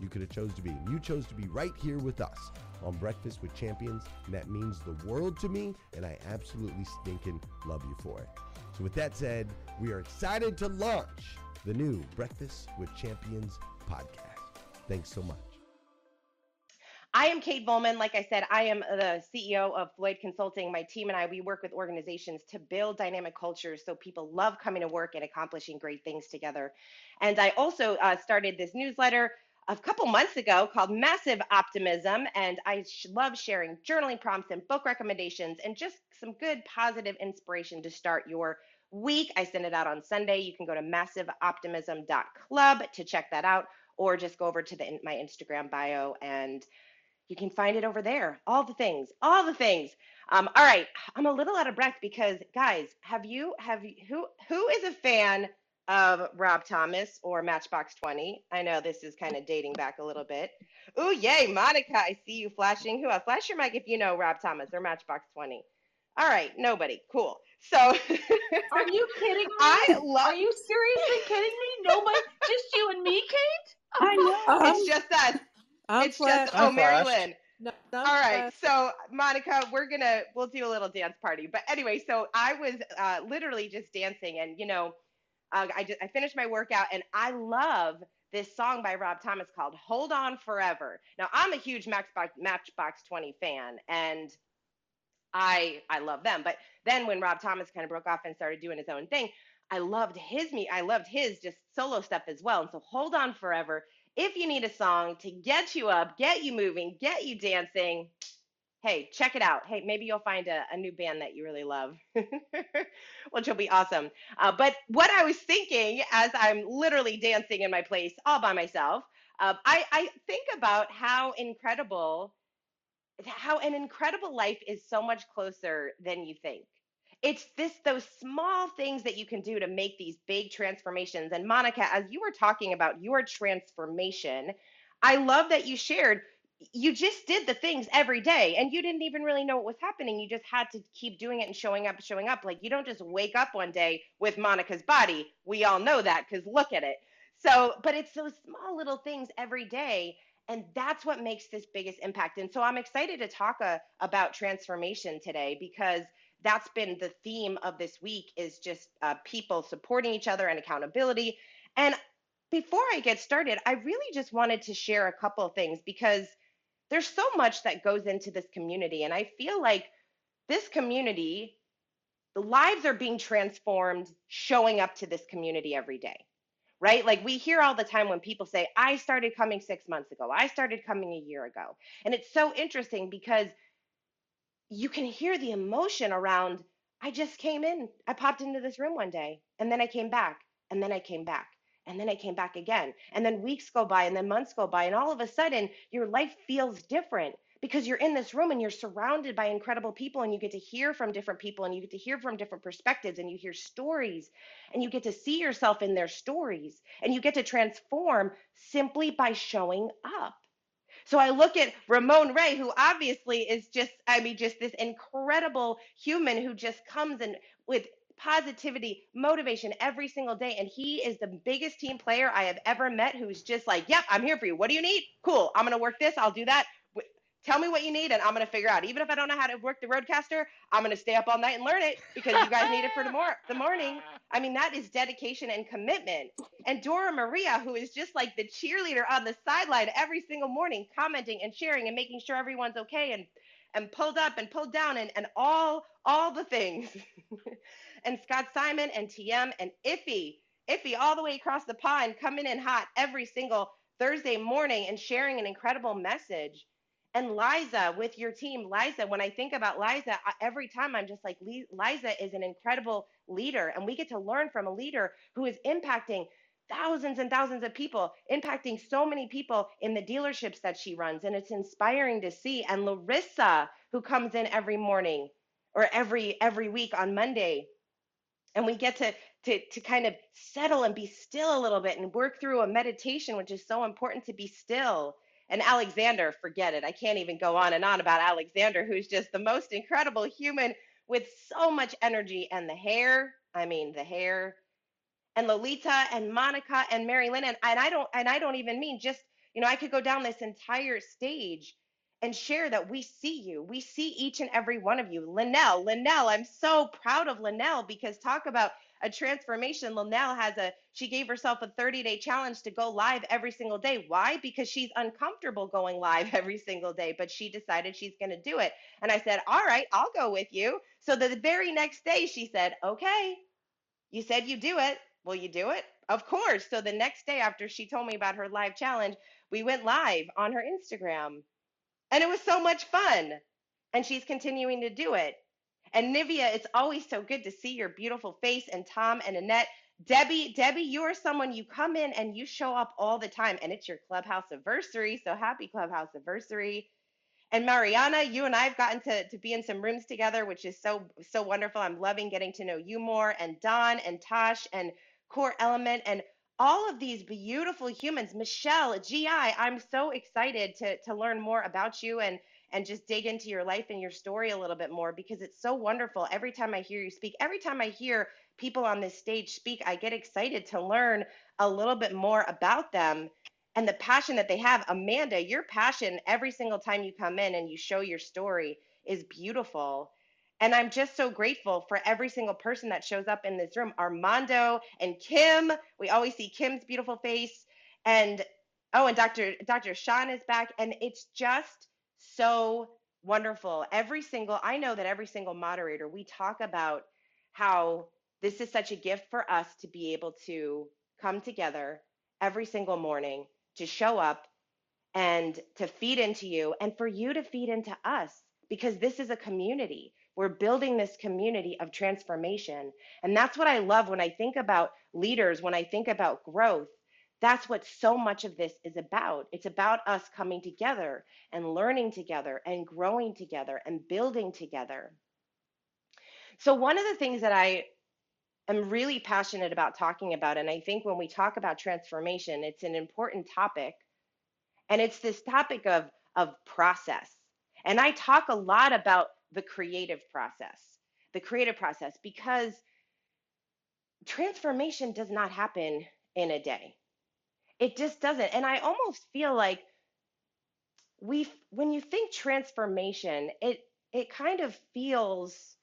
you could have chose to be, and you chose to be right here with us on Breakfast with Champions, and that means the world to me, and I absolutely stinking love you for it. So, with that said, we are excited to launch the new Breakfast with Champions podcast. Thanks so much. I am Kate Volman. Like I said, I am the CEO of Floyd Consulting. My team and I, we work with organizations to build dynamic cultures so people love coming to work and accomplishing great things together. And I also uh, started this newsletter a couple months ago called Massive Optimism. And I love sharing journaling prompts and book recommendations and just some good positive inspiration to start your week. I send it out on Sunday. You can go to massiveoptimism.club to check that out, or just go over to the, my Instagram bio and you can find it over there. All the things, all the things. Um, all right, I'm a little out of breath because, guys, have you have you who who is a fan of Rob Thomas or Matchbox 20. I know this is kind of dating back a little bit. Oh, yay, Monica, I see you flashing. Who else? Flash your mic if you know Rob Thomas or Matchbox 20. All right, nobody. Cool. So Are you kidding me? I love Are you seriously kidding me? Nobody just you and me, Kate? I know. it's just us. I'm it's flashed. just oh I'm Mary flashed. Lynn. No, All right, so Monica, we're gonna we'll do a little dance party. But anyway, so I was uh, literally just dancing, and you know, uh, I just I finished my workout, and I love this song by Rob Thomas called Hold On Forever. Now, I'm a huge Matchbox, Matchbox 20 fan, and I I love them. But then when Rob Thomas kind of broke off and started doing his own thing, I loved his me. I loved his just solo stuff as well. And so Hold On Forever. If you need a song to get you up, get you moving, get you dancing, hey, check it out. Hey, maybe you'll find a, a new band that you really love, which will be awesome. Uh, but what I was thinking as I'm literally dancing in my place all by myself, uh, I, I think about how incredible, how an incredible life is so much closer than you think. It's this those small things that you can do to make these big transformations. And Monica, as you were talking about your transformation, I love that you shared you just did the things every day and you didn't even really know what was happening. You just had to keep doing it and showing up, showing up. Like you don't just wake up one day with Monica's body. We all know that because look at it. So, but it's those small little things every day. And that's what makes this biggest impact. And so I'm excited to talk uh, about transformation today because that's been the theme of this week is just uh, people supporting each other and accountability. And before I get started, I really just wanted to share a couple of things because – there's so much that goes into this community. And I feel like this community, the lives are being transformed showing up to this community every day, right? Like we hear all the time when people say, I started coming six months ago, I started coming a year ago. And it's so interesting because you can hear the emotion around, I just came in, I popped into this room one day, and then I came back, and then I came back and then I came back again. And then weeks go by and then months go by. And all of a sudden, your life feels different because you're in this room and you're surrounded by incredible people and you get to hear from different people and you get to hear from different perspectives and you hear stories and you get to see yourself in their stories and you get to transform simply by showing up. So I look at Ramon Ray, who obviously is just, I mean, just this incredible human who just comes and with positivity, motivation every single day. And he is the biggest team player I have ever met who's just like, yep, I'm here for you. What do you need? Cool. I'm going to work this. I'll do that. Tell me what you need and I'm going to figure out. Even if I don't know how to work the RODECaster, I'm going to stay up all night and learn it because you guys need it for the, mor- the morning. I mean, that is dedication and commitment. And Dora Maria, who is just like the cheerleader on the sideline every single morning, commenting and sharing and making sure everyone's okay and and pulled up and pulled down and, and all all the things. and Scott Simon and TM and Iffy, Iffy all the way across the pond coming in hot every single Thursday morning and sharing an incredible message. And Liza with your team, Liza, when I think about Liza, every time I'm just like, Liza is an incredible leader. And we get to learn from a leader who is impacting thousands and thousands of people, impacting so many people in the dealerships that she runs. And it's inspiring to see. And Larissa, who comes in every morning or every every week on Monday and we get to to to kind of settle and be still a little bit and work through a meditation which is so important to be still and alexander forget it i can't even go on and on about alexander who's just the most incredible human with so much energy and the hair i mean the hair and lolita and monica and mary lynn and, and i don't and i don't even mean just you know i could go down this entire stage and share that we see you. We see each and every one of you. Linnell, Linnell, I'm so proud of Linnell because talk about a transformation. Linnell has a, she gave herself a 30 day challenge to go live every single day. Why? Because she's uncomfortable going live every single day, but she decided she's going to do it. And I said, All right, I'll go with you. So the very next day, she said, Okay, you said you do it. Will you do it? Of course. So the next day after she told me about her live challenge, we went live on her Instagram and it was so much fun. And she's continuing to do it. And Nivea, it's always so good to see your beautiful face. And Tom and Annette, Debbie, Debbie, you are someone you come in and you show up all the time. And it's your clubhouse anniversary. So happy clubhouse anniversary. And Mariana, you and I have gotten to, to be in some rooms together, which is so so wonderful. I'm loving getting to know you more. And Don and Tosh and Core Element and all of these beautiful humans. Michelle, GI, I'm so excited to, to learn more about you and, and just dig into your life and your story a little bit more because it's so wonderful. Every time I hear you speak, every time I hear people on this stage speak, I get excited to learn a little bit more about them and the passion that they have. Amanda, your passion every single time you come in and you show your story is beautiful. And I'm just so grateful for every single person that shows up in this room Armando and Kim. We always see Kim's beautiful face. And oh, and Dr. Dr. Sean is back, and it's just so wonderful. Every single, I know that every single moderator, we talk about how this is such a gift for us to be able to come together every single morning to show up and to feed into you and for you to feed into us because this is a community. We're building this community of transformation. And that's what I love when I think about leaders, when I think about growth. That's what so much of this is about. It's about us coming together and learning together and growing together and building together. So, one of the things that I am really passionate about talking about, and I think when we talk about transformation, it's an important topic, and it's this topic of, of process. And I talk a lot about the creative process, the creative process, because transformation does not happen in a day. It just doesn't. And I almost feel like we when you think transformation, it it kind of feels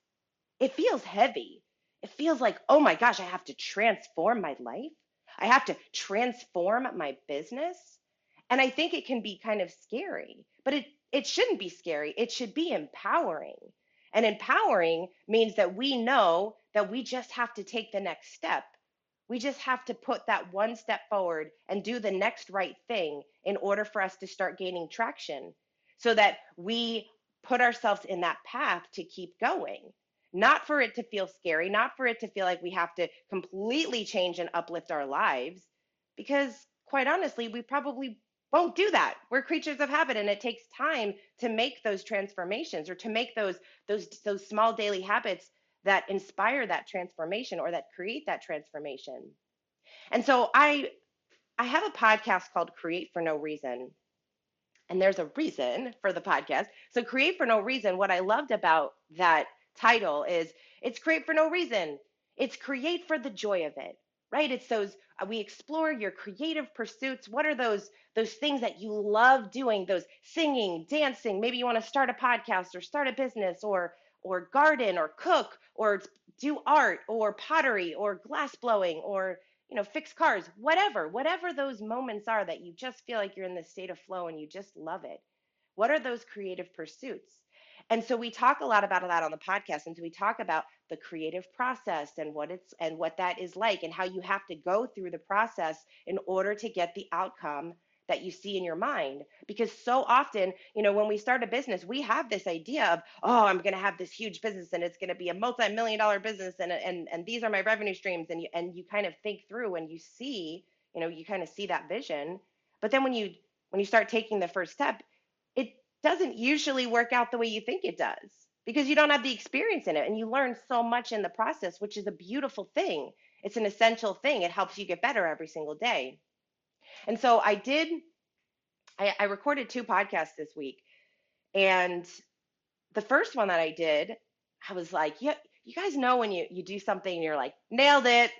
it feels heavy. It feels like, "Oh my gosh, I have to transform my life. I have to transform my business." And I think it can be kind of scary, but it it shouldn't be scary. It should be empowering. And empowering means that we know that we just have to take the next step. We just have to put that one step forward and do the next right thing in order for us to start gaining traction so that we put ourselves in that path to keep going. Not for it to feel scary, not for it to feel like we have to completely change and uplift our lives, because quite honestly, we probably won't do that. We're creatures of habit and it takes time to make those transformations or to make those those those small daily habits that inspire that transformation or that create that transformation. And so I I have a podcast called Create for No Reason. And there's a reason for the podcast. So Create for No Reason, what I loved about that title is it's create for no reason. It's create for the joy of it right? It's those uh, we explore your creative pursuits. What are those those things that you love doing? Those singing dancing. Maybe you want to start a podcast or start a business or or garden or cook or do art or pottery or glass blowing or you know fix cars whatever whatever those moments are that you just feel like you're in this state of flow and you just love it. What are those creative pursuits and so we talk a lot about that on the podcast and so we talk about the creative process and what it's and what that is like and how you have to go through the process in order to get the outcome that you see in your mind. Because so often you know when we start a business we have this idea of oh i'm going to have this huge business and it's going to be a multi-million dollar business and and and these are my revenue streams and you and you kind of think through and you see you know you kind of see that vision. But then when you when you start taking the first step doesn't usually work out the way you think it does because you don't have the experience in it and you learn so much in the process, which is a beautiful thing. It's an essential thing. It helps you get better every single day. And so I did, I, I recorded two podcasts this week. And the first one that I did, I was like, yeah, you guys know when you, you do something and you're like, nailed it.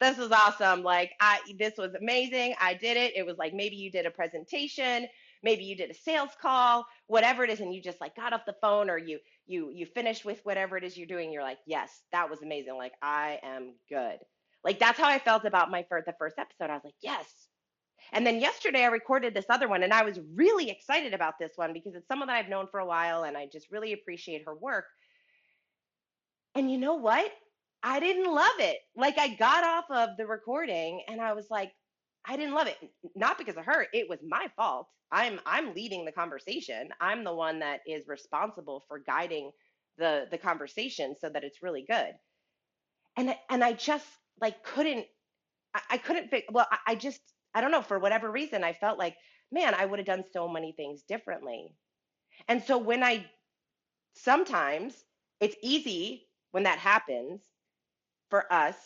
This was awesome. Like I this was amazing. I did it. It was like maybe you did a presentation maybe you did a sales call whatever it is and you just like got off the phone or you you you finished with whatever it is you're doing you're like yes that was amazing like i am good. Like that's how i felt about my first the first episode i was like yes. And then yesterday i recorded this other one and i was really excited about this one because it's someone that i've known for a while and i just really appreciate her work. And you know what? I didn't love it. Like i got off of the recording and i was like I didn't love it. Not because of her. It was my fault. I'm I'm leading the conversation. I'm the one that is responsible for guiding the the conversation so that it's really good. And and I just like couldn't I, I couldn't fig- well I, I just I don't know for whatever reason I felt like man I would have done so many things differently. And so when I sometimes it's easy when that happens for us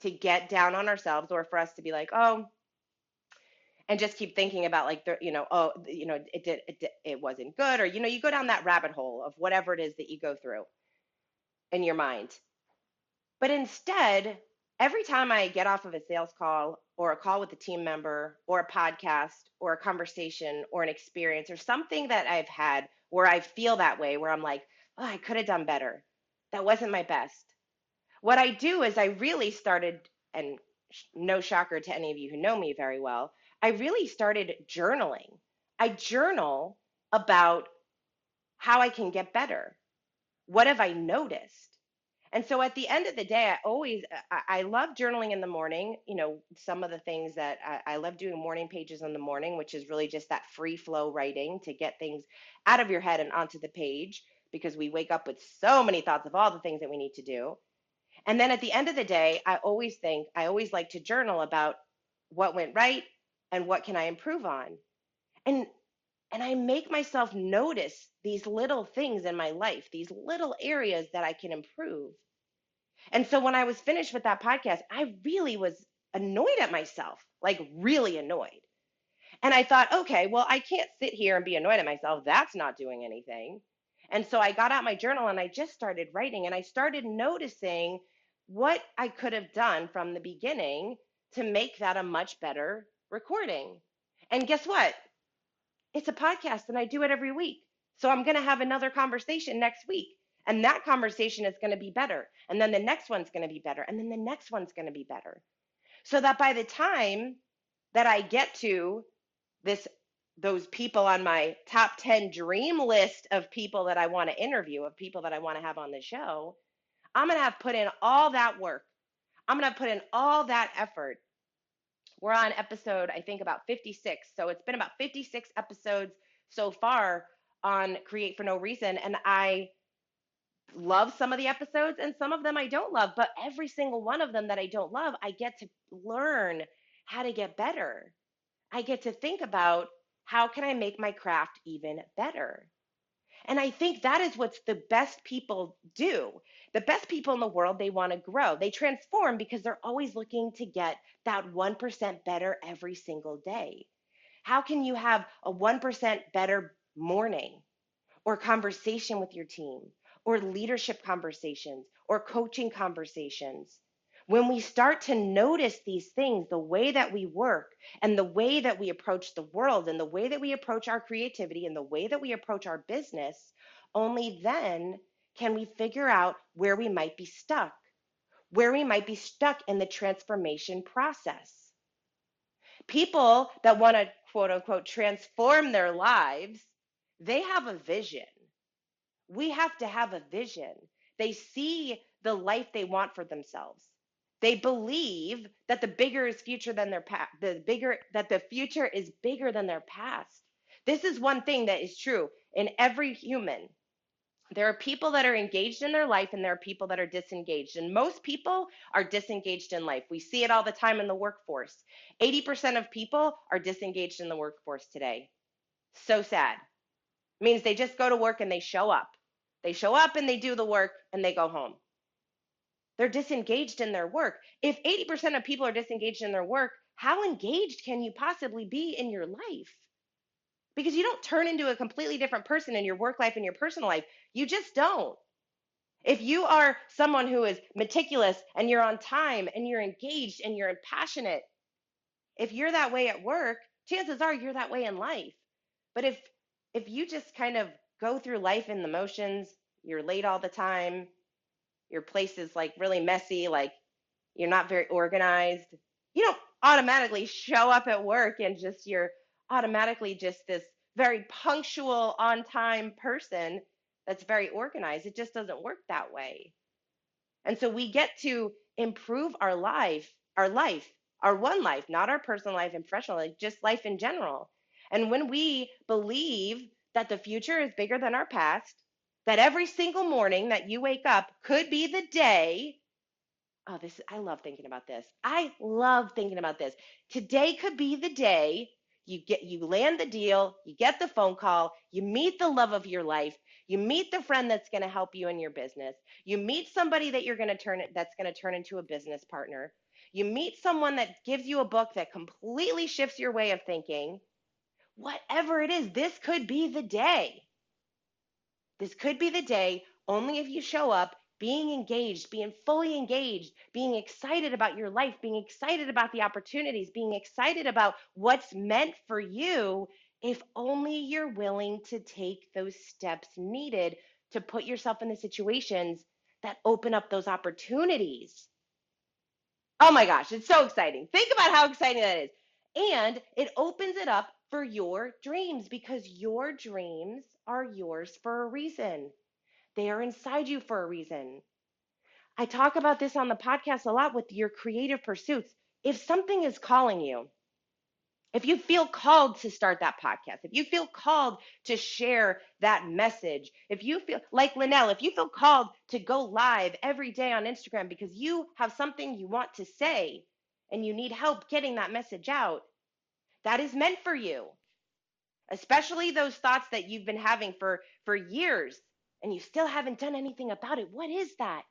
to get down on ourselves or for us to be like, oh, and just keep thinking about like the, you know, oh, you know, it did, it did, it wasn't good, or you know, you go down that rabbit hole of whatever it is that you go through in your mind. But instead, every time I get off of a sales call or a call with a team member or a podcast or a conversation or an experience or something that I've had where I feel that way, where I'm like, oh, I could have done better. That wasn't my best what I do is I really started and no shocker to any of you who know me very well, I really started journaling. I journal about how I can get better. What have I noticed? And so at the end of the day, I always uh, I, I love journaling in the morning. You know, some of the things that I, I love doing morning pages in the morning, which is really just that free flow writing to get things out of your head and onto the page because we wake up with so many thoughts of all the things that we need to do. And then at the end of the day, I always think I always like to journal about what went right and what can I improve on. And and I make myself notice these little things in my life, these little areas that I can improve. And so when I was finished with that podcast, I really was annoyed at myself, like really annoyed. And I thought, okay, well, I can't sit here and be annoyed at myself. That's not doing anything. And so I got out my journal and I just started writing and I started noticing what I could have done from the beginning to make that a much better recording. And guess what? It's a podcast and I do it every week. So I'm going to have another conversation next week. And that conversation is going to be better. And then the next one's going to be better. And then the next one's going to be better. So that by the time that I get to this those people on my top 10 dream list of people that I want to interview, of people that I want to have on the show, I'm going to have put in all that work. I'm going to put in all that effort we're on episode, I think, about 56. So it's been about 56 episodes so far on Create for No Reason. And I love some of the episodes and some of them I don't love. But every single one of them that I don't love, I get to learn how to get better. I get to think about how can I make my craft even better? And I think that is what the best people do. The best people in the world, they want to grow. They transform because they're always looking to get that 1% better every single day. How can you have a 1% better morning or conversation with your team or leadership conversations or coaching conversations? When we start to notice these things, the way that we work and the way that we approach the world and the way that we approach our creativity and the way that we approach our business, only then can we figure out where we might be stuck, where we might be stuck in the transformation process. People that want to quote unquote transform their lives, they have a vision. We have to have a vision. They see the life they want for themselves. They believe that the bigger is future than their past, the bigger that the future is bigger than their past. This is one thing that is true in every human. There are people that are engaged in their life and there are people that are disengaged. And most people are disengaged in life. We see it all the time in the workforce. 80% of people are disengaged in the workforce today. So sad. It means they just go to work and they show up. They show up and they do the work and they go home. They're disengaged in their work. If 80% of people are disengaged in their work, how engaged can you possibly be in your life? because you don't turn into a completely different person in your work life and your personal life. You just don't. If you are someone who is meticulous and you're on time and you're engaged and you're passionate, if you're that way at work, chances are you're that way in life. But if if you just kind of go through life in the motions, you're late all the time, your place is like really messy, like you're not very organized, you don't automatically show up at work and just you're automatically just this very punctual, on time person that's very organized. It just doesn't work that way. And so we get to improve our life, our life, our one life, not our personal life and professional life, just life in general. And when we believe that the future is bigger than our past, that every single morning that you wake up could be the day. Oh, this I love thinking about this. I love thinking about this. Today could be the day you get you land the deal you get the phone call you meet the love of your life you meet the friend that's going to help you in your business you meet somebody that you're going to turn it that's going to turn into a business partner you meet someone that gives you a book that completely shifts your way of thinking whatever it is this could be the day this could be the day only if you show up being engaged, being fully engaged, being excited about your life, being excited about the opportunities, being excited about what's meant for you, if only you're willing to take those steps needed to put yourself in the situations that open up those opportunities. Oh my gosh, it's so exciting. Think about how exciting that is. And it opens it up for your dreams because your dreams are yours for a reason. They are inside you for a reason. I talk about this on the podcast a lot with your creative pursuits. If something is calling you, if you feel called to start that podcast, if you feel called to share that message, if you feel like Linnell, if you feel called to go live every day on Instagram because you have something you want to say and you need help getting that message out, that is meant for you. Especially those thoughts that you've been having for for years and you still haven't done anything about it. What is that?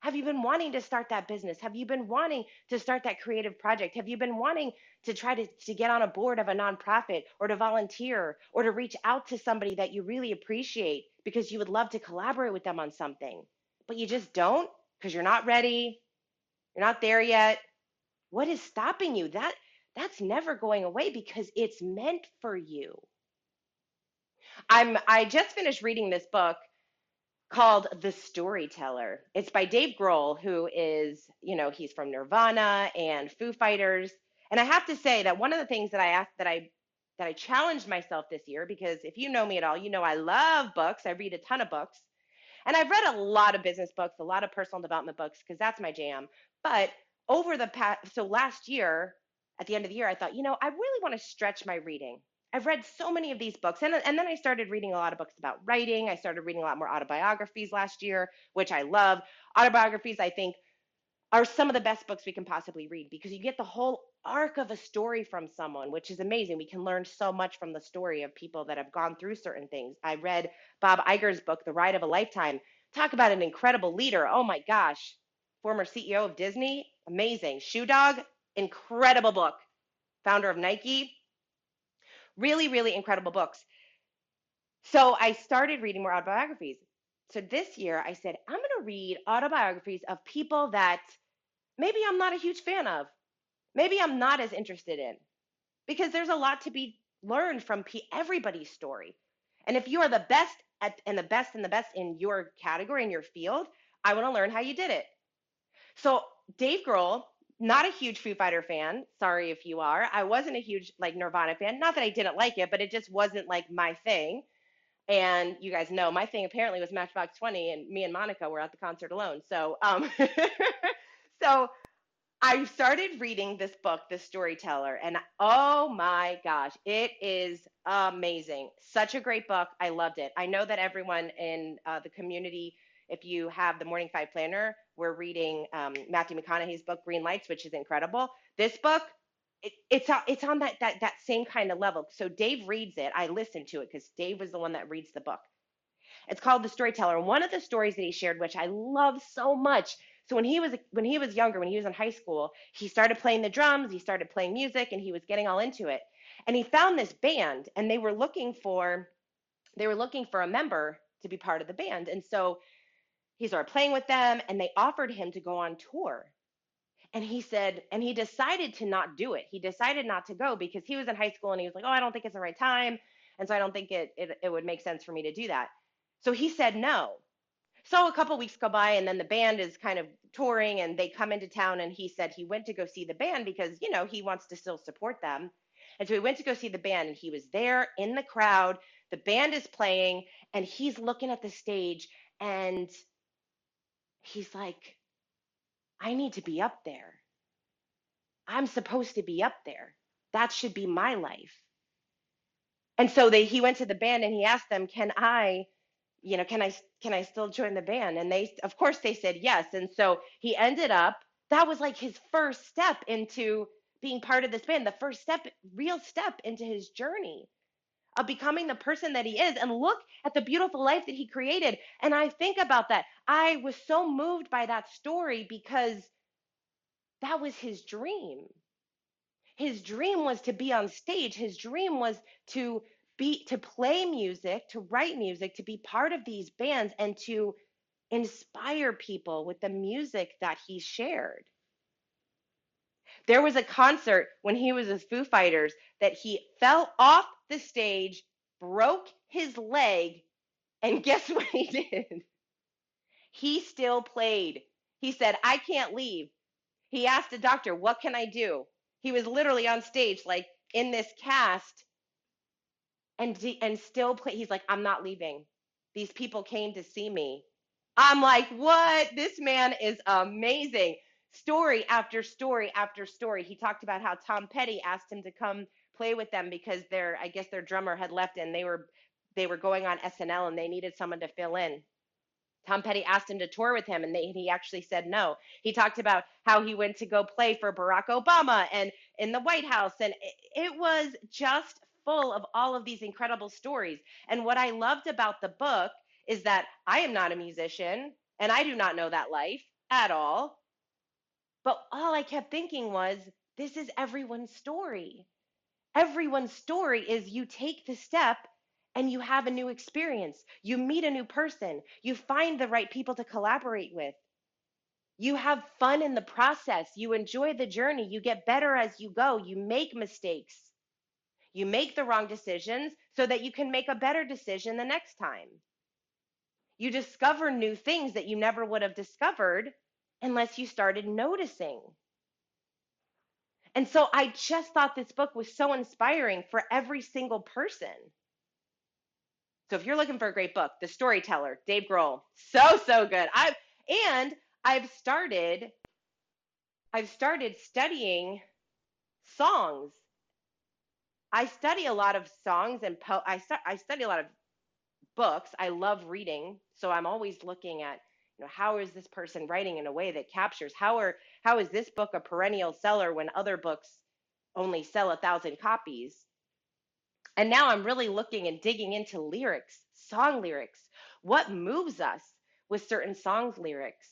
Have you been wanting to start that business? Have you been wanting to start that creative project? Have you been wanting to try to, to get on a board of a nonprofit or to volunteer or to reach out to somebody that you really appreciate because you would love to collaborate with them on something, but you just don't because you're not ready, you're not there yet? What is stopping you? That that's never going away because it's meant for you. I'm I just finished reading this book called The Storyteller. It's by Dave Grohl, who is, you know, he's from Nirvana and Foo Fighters. And I have to say that one of the things that I asked that I that I challenged myself this year, because if you know me at all, you know I love books. I read a ton of books. And I've read a lot of business books, a lot of personal development books, because that's my jam. But over the past, so last year, at the end of the year, I thought, you know, I really want to stretch my reading. I've read so many of these books. And, and then I started reading a lot of books about writing. I started reading a lot more autobiographies last year, which I love. Autobiographies, I think, are some of the best books we can possibly read because you get the whole arc of a story from someone, which is amazing. We can learn so much from the story of people that have gone through certain things. I read Bob Iger's book, The Ride of a Lifetime. Talk about an incredible leader. Oh my gosh. Former CEO of Disney, amazing. Shoe Dog, incredible book. Founder of Nike, Really, really incredible books. So I started reading more autobiographies. So this year I said, I'm going to read autobiographies of people that maybe I'm not a huge fan of. Maybe I'm not as interested in. Because there's a lot to be learned from everybody's story. And if you are the best at, and the best and the best in your category, in your field, I want to learn how you did it. So Dave Grohl not a huge Foo Fighter fan. Sorry if you are. I wasn't a huge like Nirvana fan. Not that I didn't like it, but it just wasn't like my thing. And you guys know my thing apparently was Matchbox 20, and me and Monica were at the concert alone. So, um, so I started reading this book, The Storyteller, and oh my gosh, it is amazing. Such a great book. I loved it. I know that everyone in uh, the community if you have the Morning Five Planner, we're reading um, Matthew McConaughey's book Green Lights, which is incredible. This book, it, it's it's on that that that same kind of level. So Dave reads it. I listen to it because Dave was the one that reads the book. It's called The Storyteller. And one of the stories that he shared, which I love so much. So when he was when he was younger, when he was in high school, he started playing the drums, he started playing music, and he was getting all into it. And he found this band, and they were looking for they were looking for a member to be part of the band. And so he started playing with them and they offered him to go on tour. And he said and he decided to not do it. He decided not to go because he was in high school and he was like oh i don't think it's the right time. And so i don't think it, it, it would make sense for me to do that. So he said no. So a couple weeks go by and then the band is kind of touring and they come into town and he said he went to go see the band because you know he wants to still support them. And so he went to go see the band and he was there in the crowd. The band is playing and he's looking at the stage and he's like, I need to be up there. I'm supposed to be up there. That should be my life. And so they he went to the band and he asked them, "Can I, you know, can I can I still join the band?" And they of course they said yes. And so he ended up that was like his first step into being part of this band, the first step real step into his journey of becoming the person that he is and look at the beautiful life that he created. And I think about that. I was so moved by that story because that was his dream. His dream was to be on stage. His dream was to be to play music, to write music, to be part of these bands and to inspire people with the music that he shared. There was a concert when he was with Foo Fighters that he fell off the stage, broke his leg, and guess what he did? He still played. He said, I can't leave. He asked a doctor, What can I do? He was literally on stage, like in this cast, and, and still play. He's like, I'm not leaving. These people came to see me. I'm like, What? This man is amazing. Story after story after story. He talked about how Tom Petty asked him to come play with them because their, I guess their drummer had left and they were they were going on SNL and they needed someone to fill in. Tom Petty asked him to tour with him, and they, he actually said no. He talked about how he went to go play for Barack Obama and in the White House, and it, it was just full of all of these incredible stories. And what I loved about the book is that I am not a musician, and I do not know that life at all. But all I kept thinking was, this is everyone's story. Everyone's story is you take the step and you have a new experience. You meet a new person. You find the right people to collaborate with. You have fun in the process. You enjoy the journey. You get better as you go. You make mistakes. You make the wrong decisions so that you can make a better decision the next time. You discover new things that you never would have discovered unless you started noticing. And so I just thought this book was so inspiring for every single person. So if you're looking for a great book, The Storyteller, Dave Grohl, so so good. I've and I've started I've started studying songs. I study a lot of songs and po- I stu- I study a lot of books. I love reading, so I'm always looking at know how is this person writing in a way that captures how are how is this book a perennial seller when other books only sell a thousand copies and now I'm really looking and digging into lyrics, song lyrics. What moves us with certain songs lyrics?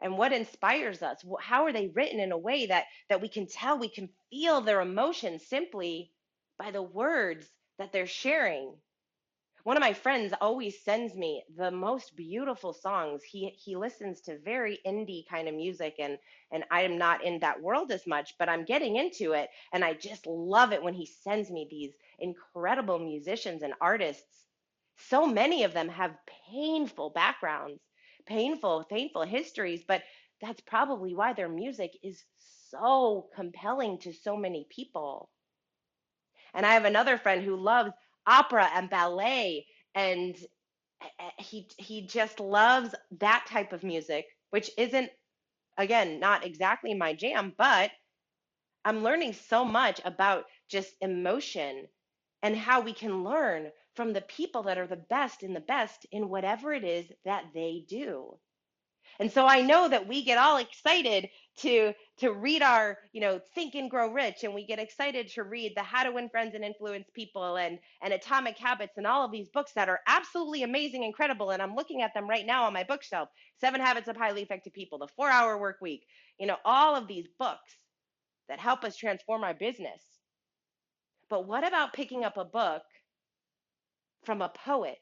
And what inspires us? How are they written in a way that that we can tell, we can feel their emotion simply by the words that they're sharing? One of my friends always sends me the most beautiful songs. He he listens to very indie kind of music and and I am not in that world as much, but I'm getting into it and I just love it when he sends me these incredible musicians and artists. So many of them have painful backgrounds, painful, painful histories, but that's probably why their music is so compelling to so many people. And I have another friend who loves opera and ballet and eh, eh, he he just loves that type of music which isn't again not exactly my jam but i'm learning so much about just emotion and how we can learn from the people that are the best in the best in whatever it is that they do. And so I know that we get all excited to to read our, you know, Think and Grow Rich and we get excited to read the How to Win Friends and Influence People and and Atomic Habits and all of these books that are absolutely amazing incredible and I'm looking at them right now on my bookshelf. 7 Habits of Highly Effective People, The 4-Hour Work Week. You know, all of these books that help us transform our business. But what about picking up a book from a poet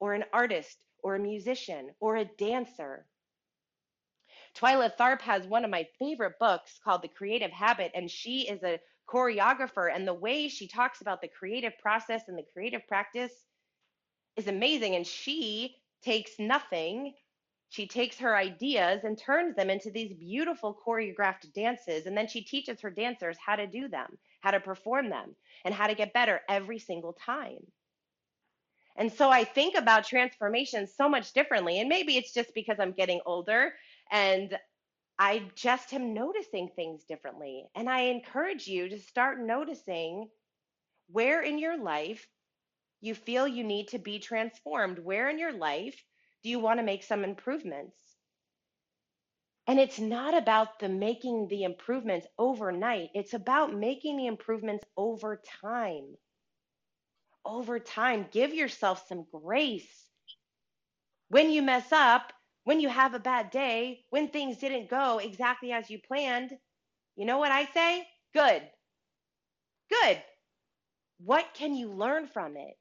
or an artist or a musician or a dancer Twyla Tharp has one of my favorite books called The Creative Habit, and she is a choreographer. And the way she talks about the creative process and the creative practice is amazing. And she takes nothing, she takes her ideas and turns them into these beautiful choreographed dances. And then she teaches her dancers how to do them, how to perform them, and how to get better every single time. And so I think about transformation so much differently. And maybe it's just because I'm getting older and I just am noticing things differently. And I encourage you to start noticing where in your life you feel you need to be transformed. Where in your life do you want to make some improvements? And it's not about the making the improvements overnight. It's about making the improvements over time. Over time, give yourself some grace. When you mess up, when you have a bad day, when things didn't go exactly as you planned, you know what I say? Good. Good. What can you learn from it?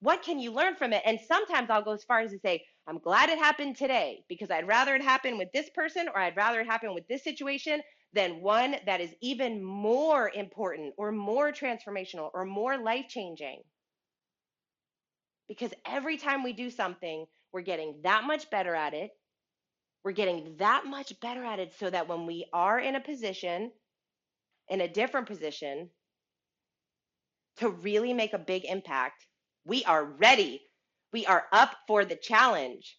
What can you learn from it? And sometimes I'll go as far as to say, I'm glad it happened today because I'd rather it happen with this person or I'd rather it happen with this situation than one that is even more important or more transformational or more life changing. Because every time we do something, we're getting that much better at it. We're getting that much better at it so that when we are in a position, in a different position, to really make a big impact, we are ready. We are up for the challenge.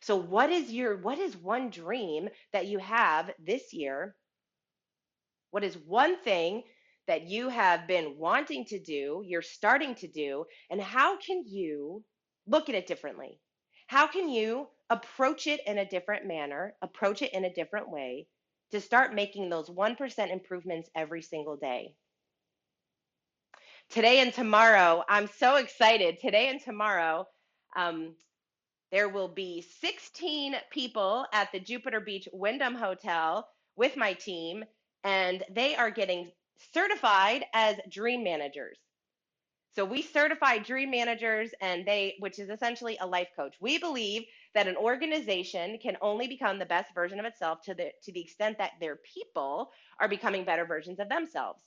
So what is your what is one dream that you have this year? What is one thing that you have been wanting to do, you're starting to do, and how can you look at it differently? How can you approach it in a different manner, approach it in a different way to start making those 1% improvements every single day? Today and tomorrow, I'm so excited. Today and tomorrow, um, there will be 16 people at the Jupiter Beach Wyndham Hotel with my team, and they are getting certified as dream managers. So we certify dream managers and they which is essentially a life coach. We believe that an organization can only become the best version of itself to the to the extent that their people are becoming better versions of themselves.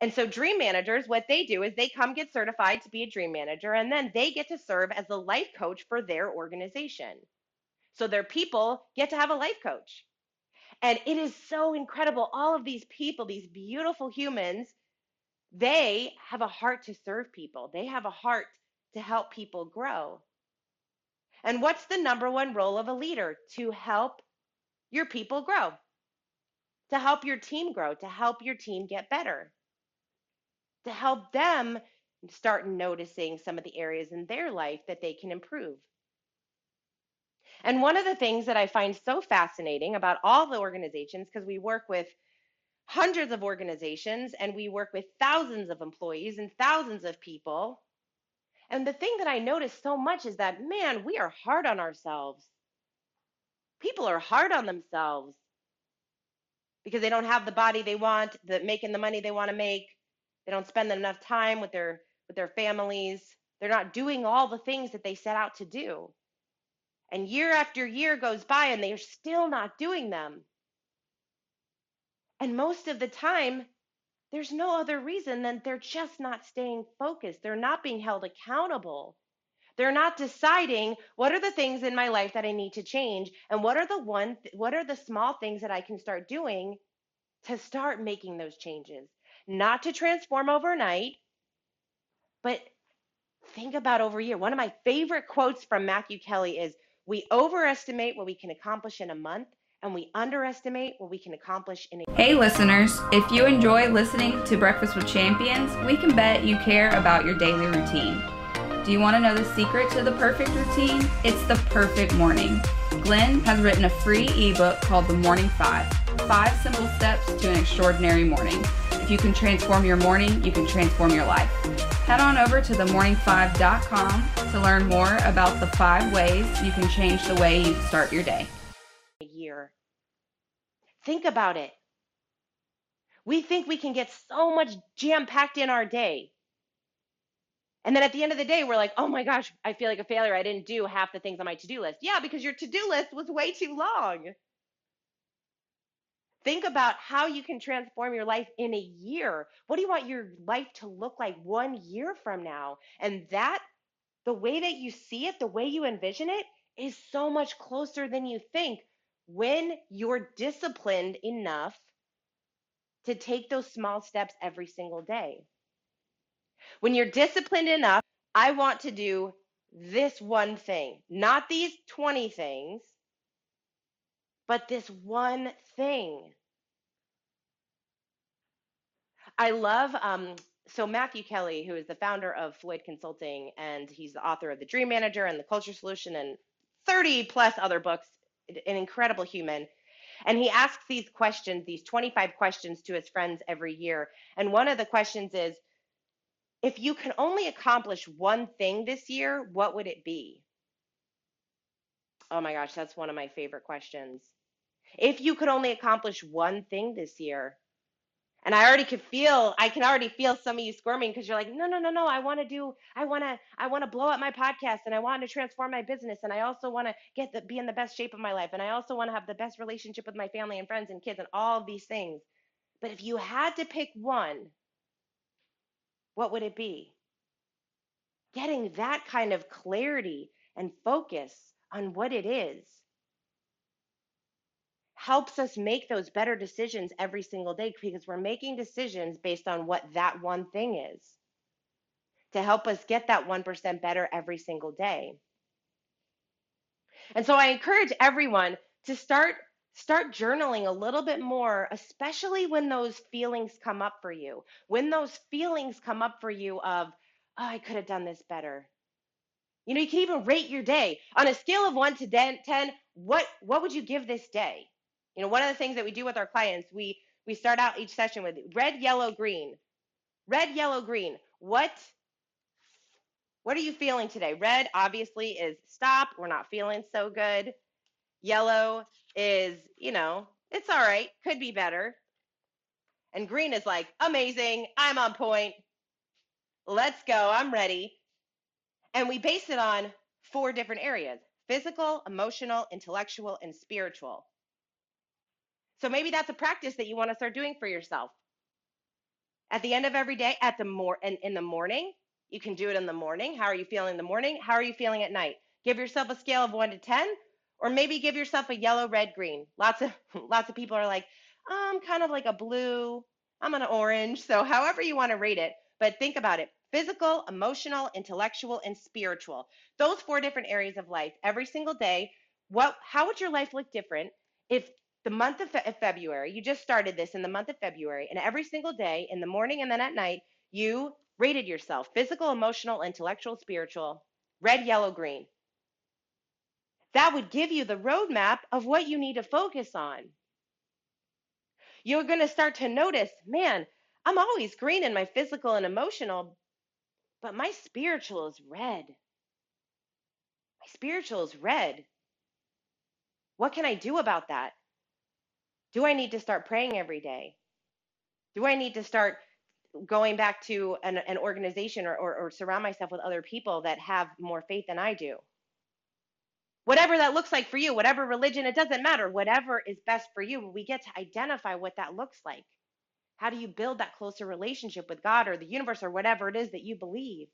And so dream managers what they do is they come get certified to be a dream manager and then they get to serve as the life coach for their organization. So their people get to have a life coach. And it is so incredible. All of these people, these beautiful humans, they have a heart to serve people, they have a heart to help people grow. And what's the number one role of a leader? To help your people grow, to help your team grow, to help your team get better, to help them start noticing some of the areas in their life that they can improve. And one of the things that I find so fascinating about all the organizations, because we work with hundreds of organizations and we work with thousands of employees and thousands of people. And the thing that I notice so much is that, man, we are hard on ourselves. People are hard on themselves because they don't have the body they want, the making the money they want to make. They don't spend enough time with their with their families. They're not doing all the things that they set out to do. And year after year goes by and they're still not doing them. And most of the time, there's no other reason than they're just not staying focused. They're not being held accountable. They're not deciding what are the things in my life that I need to change and what are the one what are the small things that I can start doing to start making those changes. Not to transform overnight, but think about over a year. One of my favorite quotes from Matthew Kelly is we overestimate what we can accomplish in a month and we underestimate what we can accomplish in a Hey listeners, if you enjoy listening to Breakfast with Champions, we can bet you care about your daily routine. Do you want to know the secret to the perfect routine? It's the perfect morning. Glenn has written a free ebook called The Morning Five Five Simple Steps to an Extraordinary Morning. If you can transform your morning, you can transform your life. Head on over to themorning5.com to learn more about the five ways you can change the way you start your day. A year. Think about it. We think we can get so much jam packed in our day. And then at the end of the day, we're like, oh my gosh, I feel like a failure. I didn't do half the things on my to do list. Yeah, because your to do list was way too long. Think about how you can transform your life in a year. What do you want your life to look like one year from now? And that, the way that you see it, the way you envision it, is so much closer than you think when you're disciplined enough to take those small steps every single day. When you're disciplined enough, I want to do this one thing, not these 20 things, but this one thing. I love um, so Matthew Kelly, who is the founder of Floyd Consulting, and he's the author of The Dream Manager and The Culture Solution and 30 plus other books, an incredible human. And he asks these questions, these 25 questions to his friends every year. And one of the questions is if you can only accomplish one thing this year, what would it be? Oh my gosh, that's one of my favorite questions. If you could only accomplish one thing this year, and I already could feel, I can already feel some of you squirming because you're like, no, no, no, no. I want to do, I want to, I want to blow up my podcast and I want to transform my business. And I also want to get the, be in the best shape of my life. And I also want to have the best relationship with my family and friends and kids and all these things. But if you had to pick one, what would it be? Getting that kind of clarity and focus on what it is helps us make those better decisions every single day because we're making decisions based on what that one thing is to help us get that 1% better every single day. And so I encourage everyone to start start journaling a little bit more, especially when those feelings come up for you. When those feelings come up for you of, oh, I could have done this better. You know, you can even rate your day on a scale of 1 to 10, what what would you give this day? You know, one of the things that we do with our clients, we we start out each session with red, yellow, green. Red, yellow, green. What what are you feeling today? Red obviously is stop, we're not feeling so good. Yellow is, you know, it's all right, could be better. And green is like, amazing, I'm on point. Let's go, I'm ready. And we base it on four different areas physical, emotional, intellectual, and spiritual. So maybe that's a practice that you want to start doing for yourself. At the end of every day, at the more in, in the morning, you can do it in the morning. How are you feeling in the morning? How are you feeling at night? Give yourself a scale of one to ten, or maybe give yourself a yellow, red, green. Lots of lots of people are like, I'm kind of like a blue. I'm an orange. So however you want to rate it, but think about it. Physical, emotional, intellectual, and spiritual. Those four different areas of life every single day. What how would your life look different if the month of, Fe- February, you just started this in the month of February, and every single day in the morning and then at night, you rated yourself physical, emotional, intellectual, spiritual, red, yellow, green. That would give you the roadmap of what you need to focus on. You're going to start to notice, man, I'm always green in my physical and emotional, but my spiritual is red. My spiritual is red. What can I do about that? Do I need to start praying every day? Do I need to start going back to an, an organization or, or, or surround myself with other people that have more faith than I do? Whatever that looks like for you, whatever religion, it doesn't matter. Whatever is best for you, we get to identify what that looks like. How do you build that closer relationship with God or the universe or whatever it is that you believe?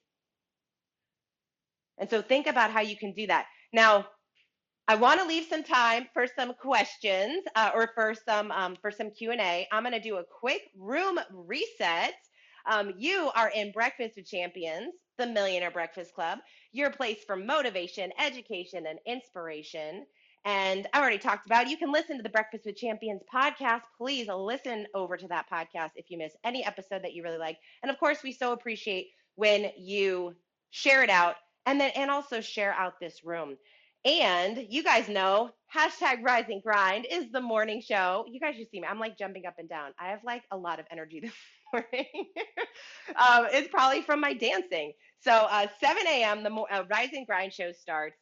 And so think about how you can do that. Now, I want to leave some time for some questions uh, or for some um, for some Q and A. I'm going to do a quick room reset. Um, you are in Breakfast with Champions, the Millionaire Breakfast Club, your place for motivation, education, and inspiration. And I already talked about it. You can listen to the Breakfast with Champions podcast. Please listen over to that podcast if you miss any episode that you really like. And of course, we so appreciate when you share it out and then and also share out this room. And you guys know, hashtag Rise and Grind is the morning show. You guys should see me. I'm like jumping up and down. I have like a lot of energy this morning. um, it's probably from my dancing. So uh, 7 a.m. the mo- uh, Rise and Grind show starts.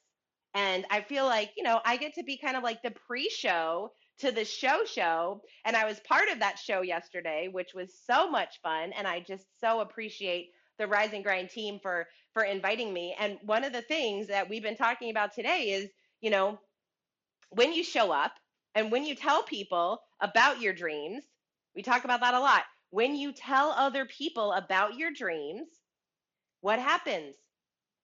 And I feel like, you know, I get to be kind of like the pre show to the show show. And I was part of that show yesterday, which was so much fun. And I just so appreciate the Rise and Grind team for for inviting me. And one of the things that we've been talking about today is, you know, when you show up and when you tell people about your dreams, we talk about that a lot. When you tell other people about your dreams, what happens?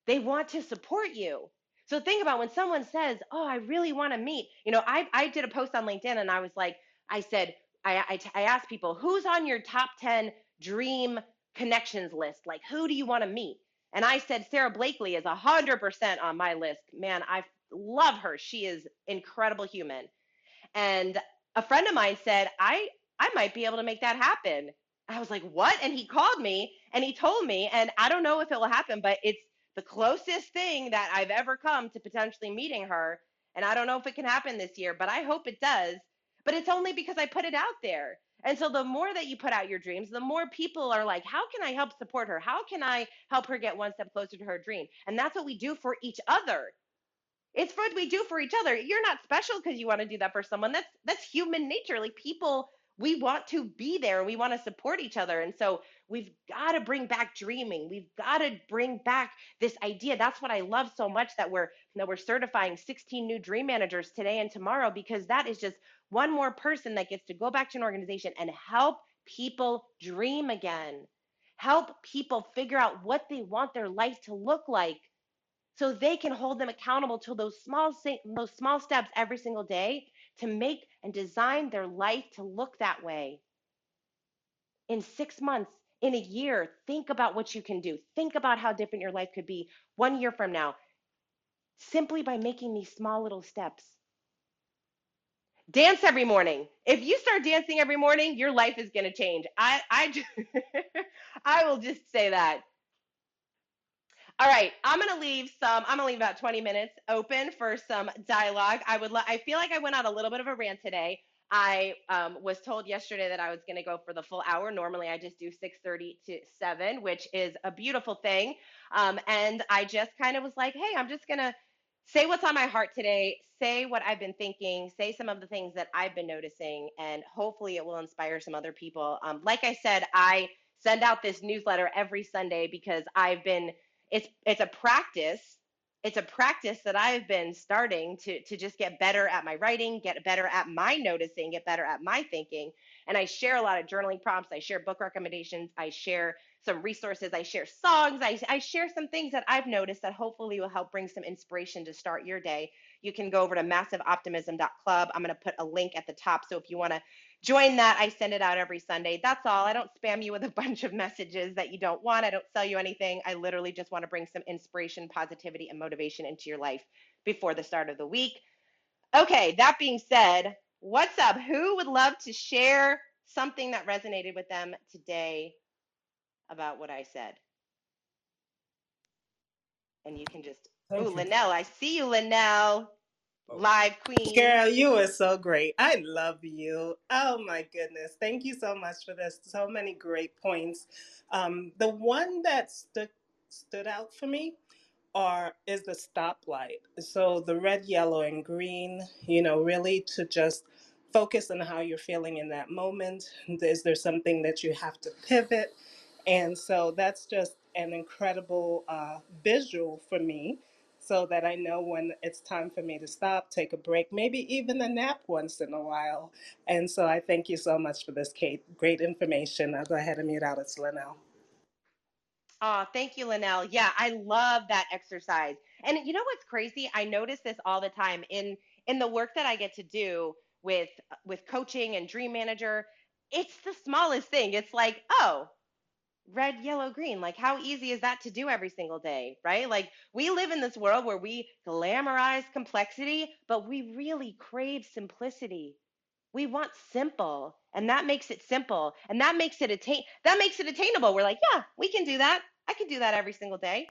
They want to support you. So think about when someone says, "Oh, I really want to meet." You know, I I did a post on LinkedIn and I was like, I said, I I, I asked people, "Who's on your top 10 dream connections list. Like, who do you want to meet? And I said Sara Blakely is 100% on my list. Man, I love her. She is incredible human. And a friend of mine said, I I might be able to make that happen. I was like, "What?" And he called me and he told me, and I don't know if it will happen, but it's the closest thing that I've ever come to potentially meeting her. And I don't know if it can happen this year, but I hope it does. But it's only because I put it out there. And so the more that you put out your dreams, the more people are like, how can I help support her? How can I help her get one step closer to her dream? And that's what we do for each other. It's what we do for each other. You're not special because you want to do that for someone. That's that's human nature. Like people, we want to be there. We want to support each other. And so we've got to bring back dreaming. We've got to bring back this idea. That's what I love so much that we're that we're certifying 16 new dream managers today and tomorrow because that is just one more person that gets to go back to an organization and help people dream again, help people figure out what they want their life to look like. so they can hold them accountable to those small those small steps every single day to make and design their life to look that way. In 6 months, in a year, think about what you can do. Think about how different your life could be 1 year from now simply by making these small little steps. Dance every morning. If you start dancing every morning, your life is going to change. I I I will just say that. All right, I'm gonna leave some. I'm gonna leave about 20 minutes open for some dialogue. I would. I feel like I went on a little bit of a rant today. I um, was told yesterday that I was going to go for the full hour. Normally, I just do 6:30 to 7, which is a beautiful thing. Um, and I just kind of was like, "Hey, I'm just gonna say what's on my heart today. Say what I've been thinking. Say some of the things that I've been noticing, and hopefully, it will inspire some other people." Um, like I said, I send out this newsletter every Sunday because I've been it's it's a practice it's a practice that I've been starting to to just get better at my writing, get better at my noticing, get better at my thinking. And I share a lot of journaling prompts, I share book recommendations, I share some resources, I share songs, I, I share some things that I've noticed that hopefully will help bring some inspiration to start your day. You can go over to massiveoptimism.club. I'm going to put a link at the top. So if you want to join that. I send it out every Sunday. That's all. I don't spam you with a bunch of messages that you don't want. I don't sell you anything. I literally just want to bring some inspiration, positivity, and motivation into your life before the start of the week. Okay, that being said, what's up? Who would love to share something that resonated with them today about what I said? And you can just, oh, Linnell, I see you, Linnell. Live queen. Girl, you are so great. I love you. Oh my goodness. Thank you so much for this. So many great points. Um, the one that stood stood out for me are is the stoplight. So the red, yellow, and green, you know, really to just focus on how you're feeling in that moment. Is there something that you have to pivot? And so that's just an incredible uh, visual for me so that I know when it's time for me to stop, take a break, maybe even a nap once in a while. And so I thank you so much for this, Kate. Great information. I'll go ahead and mute out. It's Linnell. Oh, thank you, Linnell. Yeah, I love that exercise. And you know what's crazy? I notice this all the time in in the work that I get to do with with coaching and Dream Manager. It's the smallest thing. It's like, oh, red, yellow, green. Like, how easy is that to do every single day, right? Like, we live in this world where we glamorize complexity, but we really crave simplicity. We want simple, and that makes it simple, and that makes it attain. That makes it attainable. We're like, yeah, we can do that. I can do that every single day.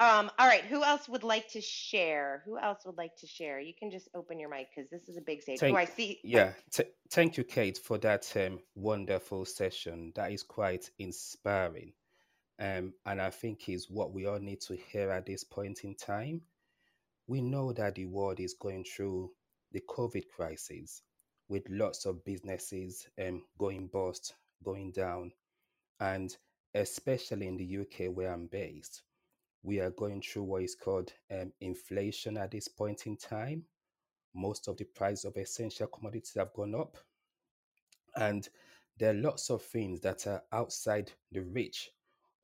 Um, all right, who else would like to share? Who else would like to share? You can just open your mic because this is a big stage. Thank, oh, I see. Yeah, t- thank you, Kate, for that um, wonderful session. That is quite inspiring. Um, and I think is what we all need to hear at this point in time. We know that the world is going through the COVID crisis with lots of businesses um, going bust, going down, and especially in the UK where I'm based we are going through what is called um, inflation at this point in time. Most of the price of essential commodities have gone up. And there are lots of things that are outside the reach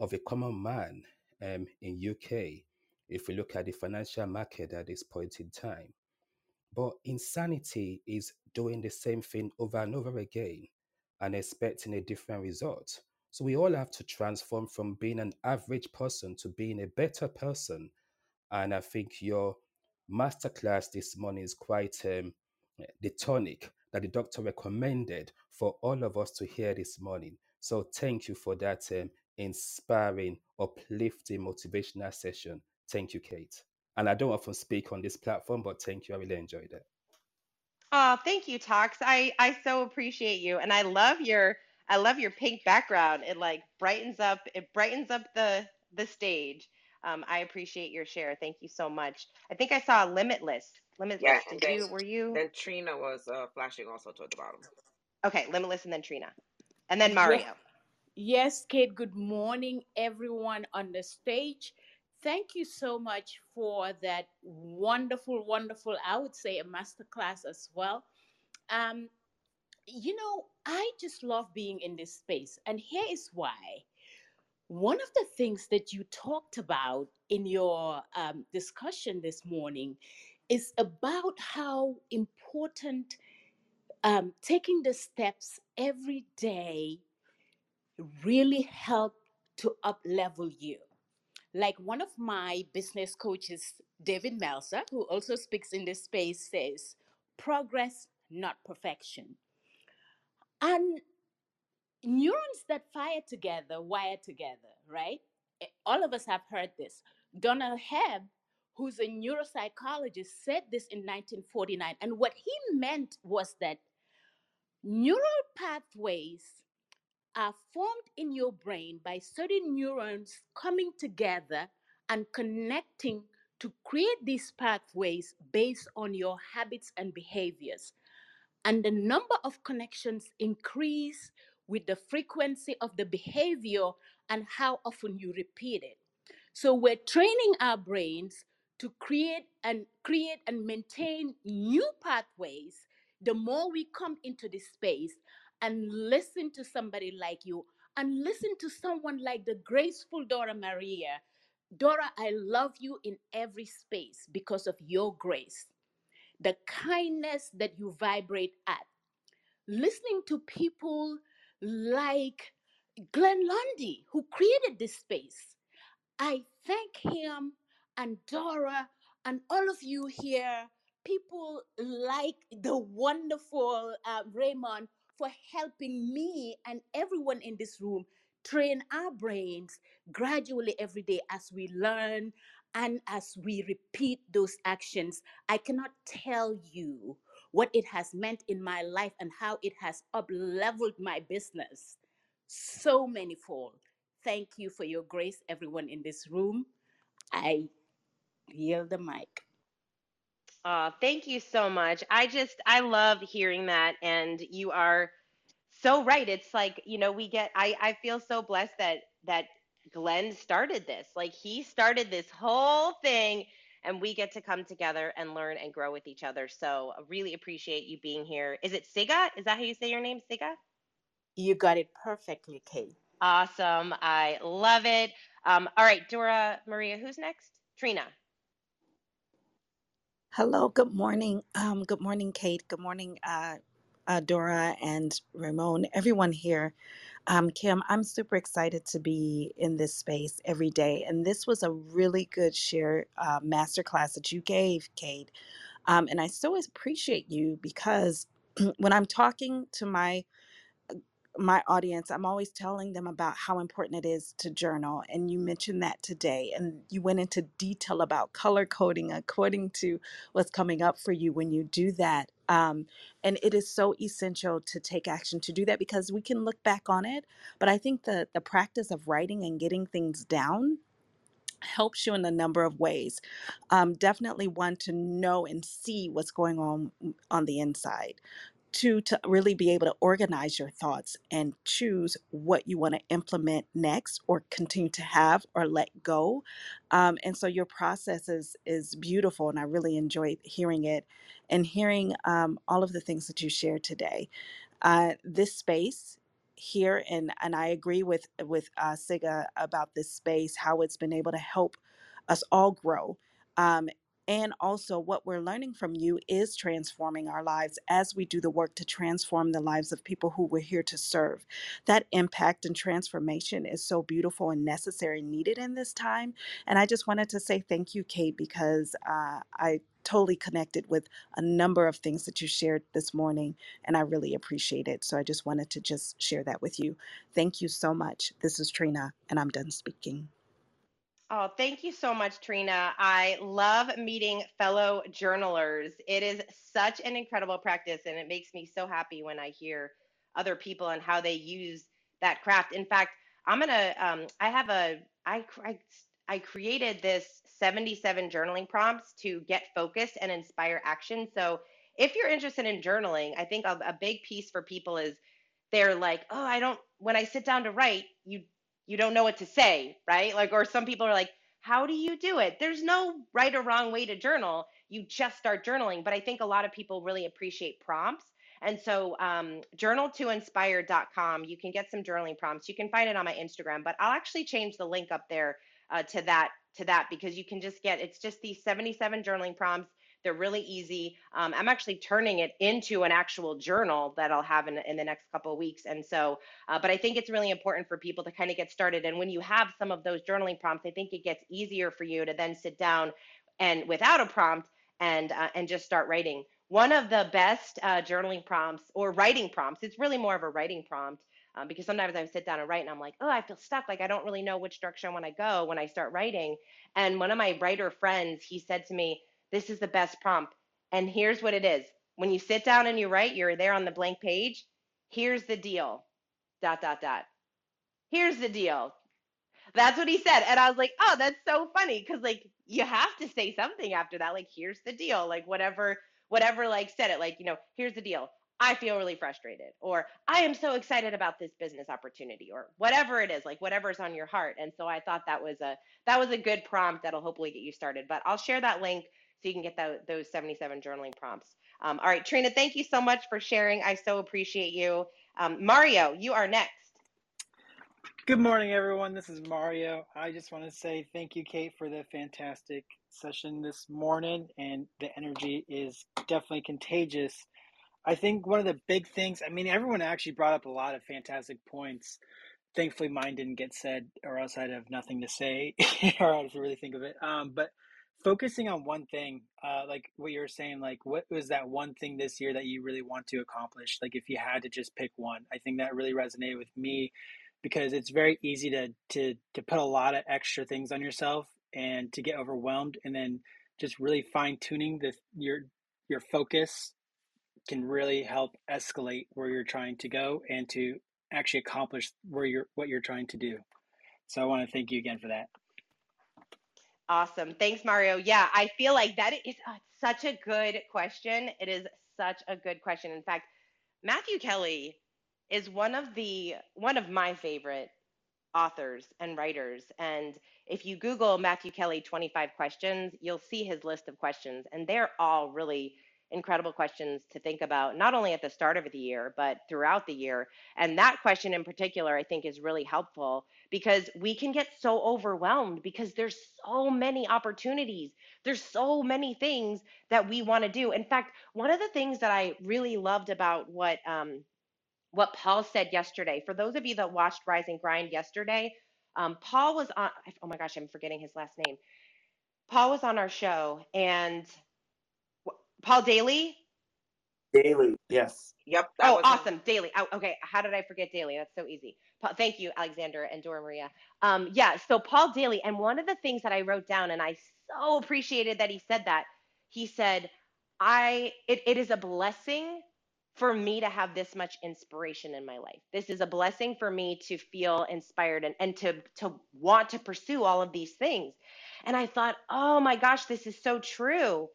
of a common man um, in UK if we look at the financial market at this point in time. But insanity is doing the same thing over and over again and expecting a different result. So we all have to transform from being an average person to being a better person. And I think your masterclass this morning is quite um, the tonic that the doctor recommended for all of us to hear this morning. So thank you for that um, inspiring, uplifting, motivational session. Thank you, Kate. And I don't often speak on this platform, but thank you. I really enjoyed it. Oh, thank you, Tox. I, I so appreciate you. And I love your I love your pink background. It like brightens up. It brightens up the the stage. Um, I appreciate your share. Thank you so much. I think I saw Limitless. Limitless. Yeah, Did then, you? Were you? Then Trina was uh, flashing also toward the bottom. Okay, Limitless, and then Trina, and then Mario. Yes, yes, Kate. Good morning, everyone on the stage. Thank you so much for that wonderful, wonderful. I would say a masterclass as well. Um, you know, I just love being in this space. And here is why. one of the things that you talked about in your um, discussion this morning is about how important um, taking the steps every day really help to up level you. Like one of my business coaches, David Melser, who also speaks in this space, says, progress, not perfection. And neurons that fire together wire together, right? Eh, All of us have heard this. Donald Hebb, who's a neuropsychologist, said this in 1949. And what he meant was that neural pathways are formed in your brain by certain neurons coming together and connecting to create these pathways based on your habits and behaviors and the number of connections increase with the frequency of the behavior and how often you repeat it so we're training our brains to create and create and maintain new pathways the more we come into this space and listen to somebody like you and listen to someone like the graceful Dora Maria. Dora, I love you in every space because of your grace, the kindness that you vibrate at. Listening to people like Glenn Lundy, who created this space. I thank him and Dora and all of you here, people like the wonderful uh, Raymond, for helping me and everyone in this room train our brains gradually every day as we learn and as we repeat those actions. I cannot tell you what it has meant in my life and how it has up leveled my business so manyfold. Thank you for your grace, everyone in this room. I yield the mic. Uh, thank you so much. I just, I love hearing that. And you are so right. It's like, you know, we get, I, I feel so blessed that, that Glenn started this. Like he started this whole thing and we get to come together and learn and grow with each other. So I really appreciate you being here. Is it Siga? Is that how you say your name, Siga? You got it perfectly, Kate. Awesome. I love it. Um, all right, Dora Maria, who's next? Trina. Hello, good morning. Um, good morning, Kate. Good morning, uh, uh, Dora and Ramon, everyone here. Um, Kim, I'm super excited to be in this space every day. And this was a really good share uh, masterclass that you gave, Kate. Um, and I so appreciate you because when I'm talking to my my audience, I'm always telling them about how important it is to journal. And you mentioned that today. And you went into detail about color coding according to what's coming up for you when you do that. Um, and it is so essential to take action to do that because we can look back on it. But I think the, the practice of writing and getting things down helps you in a number of ways. Um, definitely one to know and see what's going on mm, on the inside. Two, to really be able to organize your thoughts and choose what you want to implement next or continue to have or let go. Um, and so your process is, is beautiful, and I really enjoyed hearing it and hearing um, all of the things that you shared today. Uh, this space here, and, and I agree with, with uh, Siga about this space, how it's been able to help us all grow. Um, and also, what we're learning from you is transforming our lives as we do the work to transform the lives of people who we're here to serve. That impact and transformation is so beautiful and necessary, needed in this time. And I just wanted to say thank you, Kate, because uh, I totally connected with a number of things that you shared this morning, and I really appreciate it. So I just wanted to just share that with you. Thank you so much. This is Trina, and I'm done speaking. Oh, thank you so much, Trina. I love meeting fellow journalers. It is such an incredible practice, and it makes me so happy when I hear other people and how they use that craft. In fact, I'm gonna. Um, I have a. I I I created this 77 journaling prompts to get focused and inspire action. So if you're interested in journaling, I think a, a big piece for people is they're like, oh, I don't. When I sit down to write, you you don't know what to say, right? Like, or some people are like, how do you do it? There's no right or wrong way to journal. You just start journaling. But I think a lot of people really appreciate prompts. And so, um, journal2inspire.com, you can get some journaling prompts. You can find it on my Instagram, but I'll actually change the link up there uh, to that to that because you can just get it's just these 77 journaling prompts. They're really easy. Um, I'm actually turning it into an actual journal that I'll have in, in the next couple of weeks. And so, uh, but I think it's really important for people to kind of get started. And when you have some of those journaling prompts, I think it gets easier for you to then sit down and without a prompt and uh, and just start writing. One of the best uh, journaling prompts or writing prompts, it's really more of a writing prompt um, because sometimes I sit down and write and I'm like, oh, I feel stuck. Like I don't really know which direction I want to go when I start writing. And one of my writer friends, he said to me, this is the best prompt. And here's what it is. When you sit down and you write, you're there on the blank page. Here's the deal. Dot, dot, dot. Here's the deal. That's what he said. And I was like, oh, that's so funny. Cause like you have to say something after that. Like, here's the deal. Like whatever, whatever like said it. Like, you know, here's the deal. I feel really frustrated, or I am so excited about this business opportunity, or whatever it is, like whatever's on your heart. And so I thought that was a that was a good prompt that'll hopefully get you started. But I'll share that link so you can get the, those 77 journaling prompts. Um, all right, Trina, thank you so much for sharing. I so appreciate you. Um, Mario, you are next. Good morning, everyone. This is Mario. I just want to say thank you, Kate, for the fantastic session this morning, and the energy is definitely contagious. I think one of the big things, I mean, everyone actually brought up a lot of fantastic points. Thankfully, mine didn't get said, or else I'd have nothing to say, or I'd really think of it. Um, but focusing on one thing, uh, like what you were saying, like what was that one thing this year that you really want to accomplish? Like if you had to just pick one, I think that really resonated with me because it's very easy to to to put a lot of extra things on yourself and to get overwhelmed, and then just really fine tuning the your your focus can really help escalate where you're trying to go and to actually accomplish where you're what you're trying to do. So I want to thank you again for that. Awesome. Thanks, Mario. Yeah, I feel like that is uh, such a good question. It is such a good question. In fact, Matthew Kelly is one of the one of my favorite authors and writers. And if you Google Matthew Kelly 25 questions, you'll see his list of questions, and they're all really incredible questions to think about, not only at the start of the year, but throughout the year. And that question in particular, I think, is really helpful because we can get so overwhelmed because there's so many opportunities. There's so many things that we want to do. In fact, one of the things that I really loved about what um, what Paul said yesterday, for those of you that watched Rise and Grind yesterday, um, Paul was on. Oh my gosh, I'm forgetting his last name. Paul was on our show, and Paul Daly. Daly, yes. Yep. Oh, awesome, him. Daly. Oh, okay, how did I forget Daly? That's so easy. Paul, thank you, Alexander and Dora Maria. Um, yeah, so Paul Daly, and one of the things that I wrote down, and I so appreciated that he said that. He said, "I it, it is a blessing for me to have this much inspiration in my life. This is a blessing for me to feel inspired and, and to to want to pursue all of these things." And I thought, "Oh my gosh, this is so true."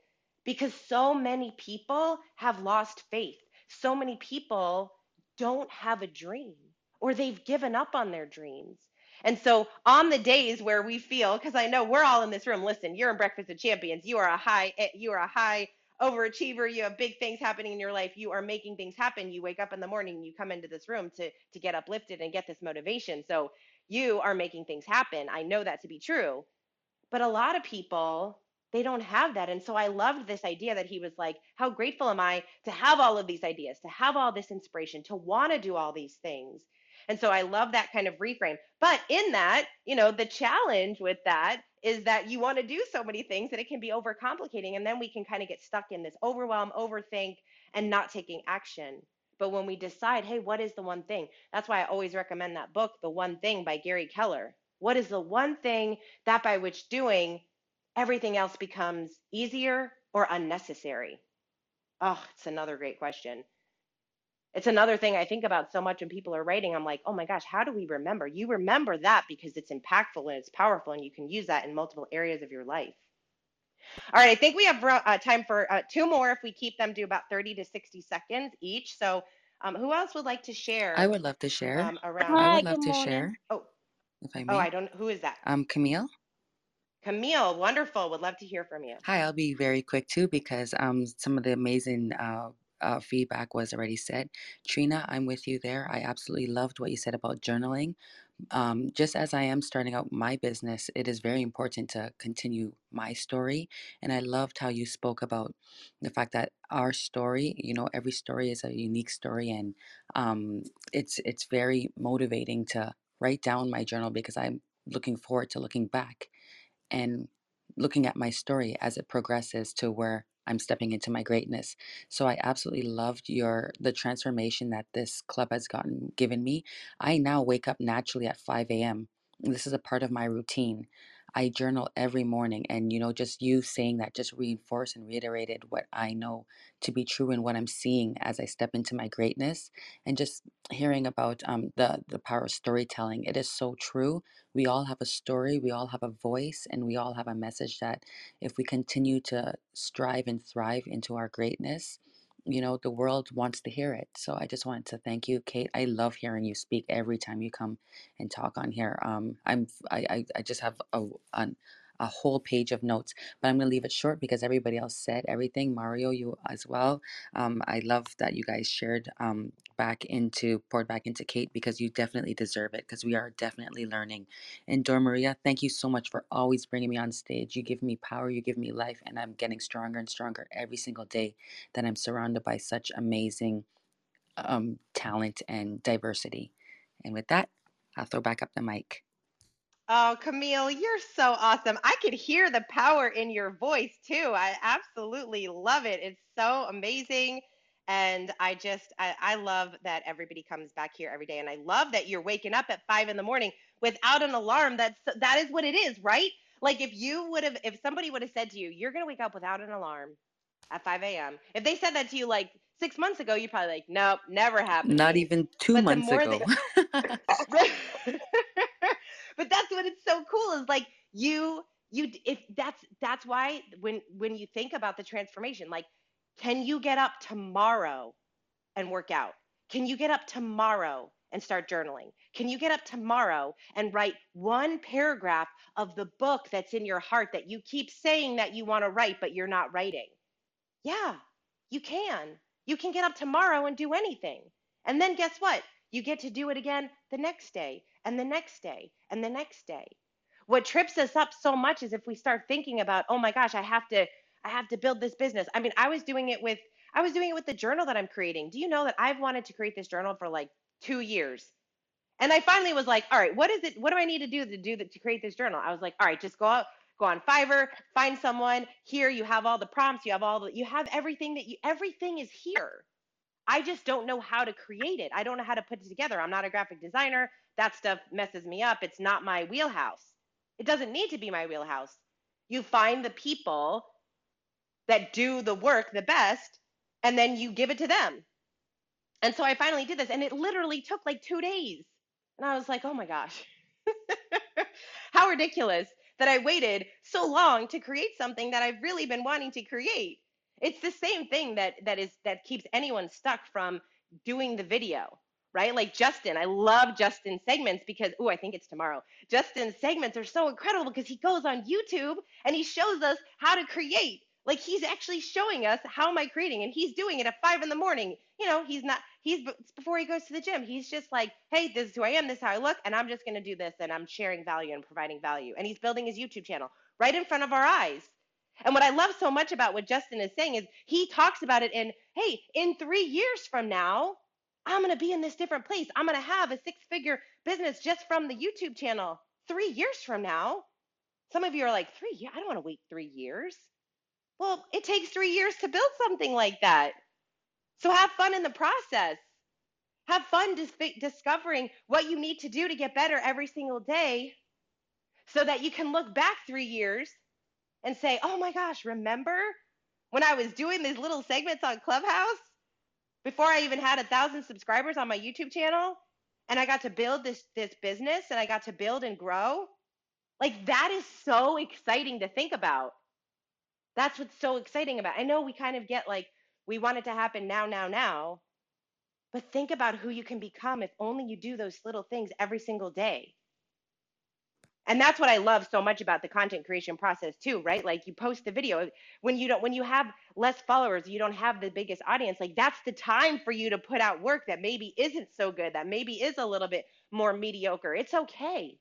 Because so many people have lost faith. So many people don't have a dream or they've given up on their dreams. And so on the days where we feel because I know we're all in this room listen, you're in breakfast of champions. You are a high eh, you are a high overachiever, you have big things happening in your life, you are making things happen. You wake up in the morning, you come into this room to to get uplifted and get this motivation. So you are making things happen. I know that to be true. But a lot of people they don't have that. And so I loved this idea that he was like, How grateful am I to have all of these ideas, to have all this inspiration, to want to do all these things. And so I love that kind of reframe. But in that, you know, the challenge with that is that you want to do so many things that it can be overcomplicating. And then we can kind of get stuck in this overwhelm, overthink, and not taking action. But when we decide, hey, what is the one thing? That's why I always recommend that book, The One Thing by Gary Keller. What is the one thing that by which doing everything else becomes easier or unnecessary? Oh, it's another great question. It's another thing I think about so much when people are writing. I'm like, oh my gosh, how do we remember? You remember that because it's impactful and it's powerful, and you can use that in multiple areas of your life. All right, I think we have uh, time for uh, two more if we keep them to about 30 to 60 seconds each. So, um, who else would like to share? I would love to share. Um, around. I would love good to morning. share, Oh, if I oh, may. I don't. Who is that? Um, Camille. Camille, wonderful. Would love to hear from you. Hi, I'll be very quick too because um some of the amazing uh, uh, feedback was already said. Trina, I'm with you there. I absolutely loved what you said about journaling. Um, just as I am starting out my business, it is very important to continue my story. And I loved how you spoke about the fact that our story, you know, every story is a unique story, and um, it's it's very motivating to write down my journal because I'm looking forward to looking back and looking at my story as it progresses to where I'm stepping into my greatness. So I absolutely loved your the transformation that this club has gotten given me. I now wake up naturally at 5 a.m. This is a part of my routine. I journal every morning, and you know, just you saying that just reinforced and reiterated what I know to be true and what I'm seeing as I step into my greatness. And just hearing about um, the the power of storytelling, it is so true. We all have a story, we all have a voice, and we all have a message that if we continue to strive and thrive into our greatness, you know, the world wants to hear it. So I just wanted to thank you, Kate. I love hearing you speak every time you come and talk on here. Um, I'm I, I, I just have a an, a whole page of notes, but I'm gonna leave it short because everybody else said everything. Mario, you as well. Um, I love that you guys shared um, back into poured back into Kate because you definitely deserve it because we are definitely learning. And Dora Maria, thank you so much for always bringing me on stage. You give me power, you give me life, and I'm getting stronger and stronger every single day that I'm surrounded by such amazing um, talent and diversity. And with that, I'll throw back up the mic. Oh, Camille, you're so awesome. I could hear the power in your voice too. I absolutely love it. It's so amazing. And I just, I, I love that everybody comes back here every day. And I love that you're waking up at five in the morning without an alarm. That's, that is what it is, right? Like if you would have, if somebody would have said to you, you're going to wake up without an alarm at 5 a.m. If they said that to you like six months ago, you'd probably like, nope, never happening. Not even two But months ago. that, but that's what it's so cool is like you you if that's that's why when when you think about the transformation like can you get up tomorrow and work out can you get up tomorrow and start journaling can you get up tomorrow and write one paragraph of the book that's in your heart that you keep saying that you want to write but you're not writing yeah, you can. You can get up tomorrow and do anything. And then guess what? You get to do it again the next day and the next day and the next day. What trips us up so much is if we start thinking about, "Oh my gosh, I have to I have to build this business." I mean, I was doing it with I was doing it with the journal that I'm creating. Do you know that I've wanted to create this journal for like 2 years? And I finally was like, all right, what is it? What do I need to do to do that to create this journal? I was like, all right, just go out, go on Fiverr, find someone. Here you have all the prompts, you have all the you have everything that you everything is here. I just don't know how to create it. I don't know how to put it together. I'm not a graphic designer. That stuff messes me up. It's not my wheelhouse. It doesn't need to be my wheelhouse. You find the people that do the work the best and then you give it to them. And so I finally did this and it literally took like 2 days. And I was like, "Oh my gosh." How ridiculous that I waited so long to create something that I've really been wanting to create. It's the same thing that that is that keeps anyone stuck from doing the video, right? Like Justin, I love Justin's segments because oh, I think it's tomorrow. Justin's segments are so incredible because he goes on YouTube and he shows us how to create. Like he's actually showing us how am I creating, and he's doing it at five in the morning. You know, he's not. He's before he goes to the gym. He's just like, hey, this is who I am. This is how I look, and I'm just gonna do this, and I'm sharing value and providing value. And he's building his YouTube channel right in front of our eyes. And what I love so much about what Justin is saying is he talks about it in, hey, in three years from now, I'm gonna be in this different place. I'm gonna have a six-figure business just from the YouTube channel. Three years from now, some of you are like, three years? I don't want to wait three years. Well, it takes three years to build something like that. So have fun in the process. Have fun dis- discovering what you need to do to get better every single day so that you can look back three years and say, oh my gosh, remember when I was doing these little segments on Clubhouse before I even had a thousand subscribers on my YouTube channel and I got to build this, this business and I got to build and grow? Like that is so exciting to think about. That's what's so exciting about. I know we kind of get like we want it to happen now, now, now, but think about who you can become if only you do those little things every single day. And that's what i love so much about the content creation process too right? Like you post the video when you don't when you have less followers you don't have the biggest audience like that's the time for you to put out work that maybe isn't so good that maybe is a little bit more mediocre. It's okay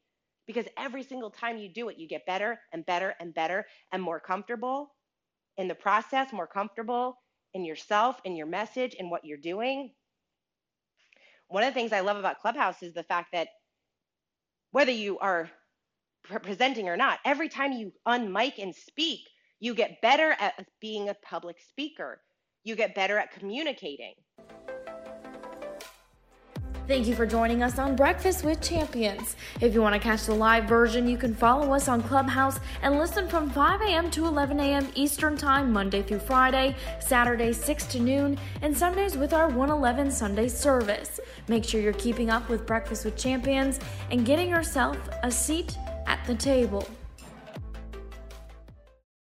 because every single time you do it you get better and better and better and more comfortable in the process more comfortable in yourself in your message in what you're doing. One of the things i love about clubhouse is the fact that whether you are presenting or not. Every time you unmic and speak, you get better at being a public speaker. You get better at communicating. Thank you for joining us on Breakfast with Champions. If you want to catch the live version, you can follow us on Clubhouse and listen from 5 a.m. to 11 a.m. Eastern Time, Monday through Friday, Saturday 6 to noon, and Sundays with our 111 Sunday service. Make sure you're keeping up with Breakfast with Champions and getting yourself a seat at the table.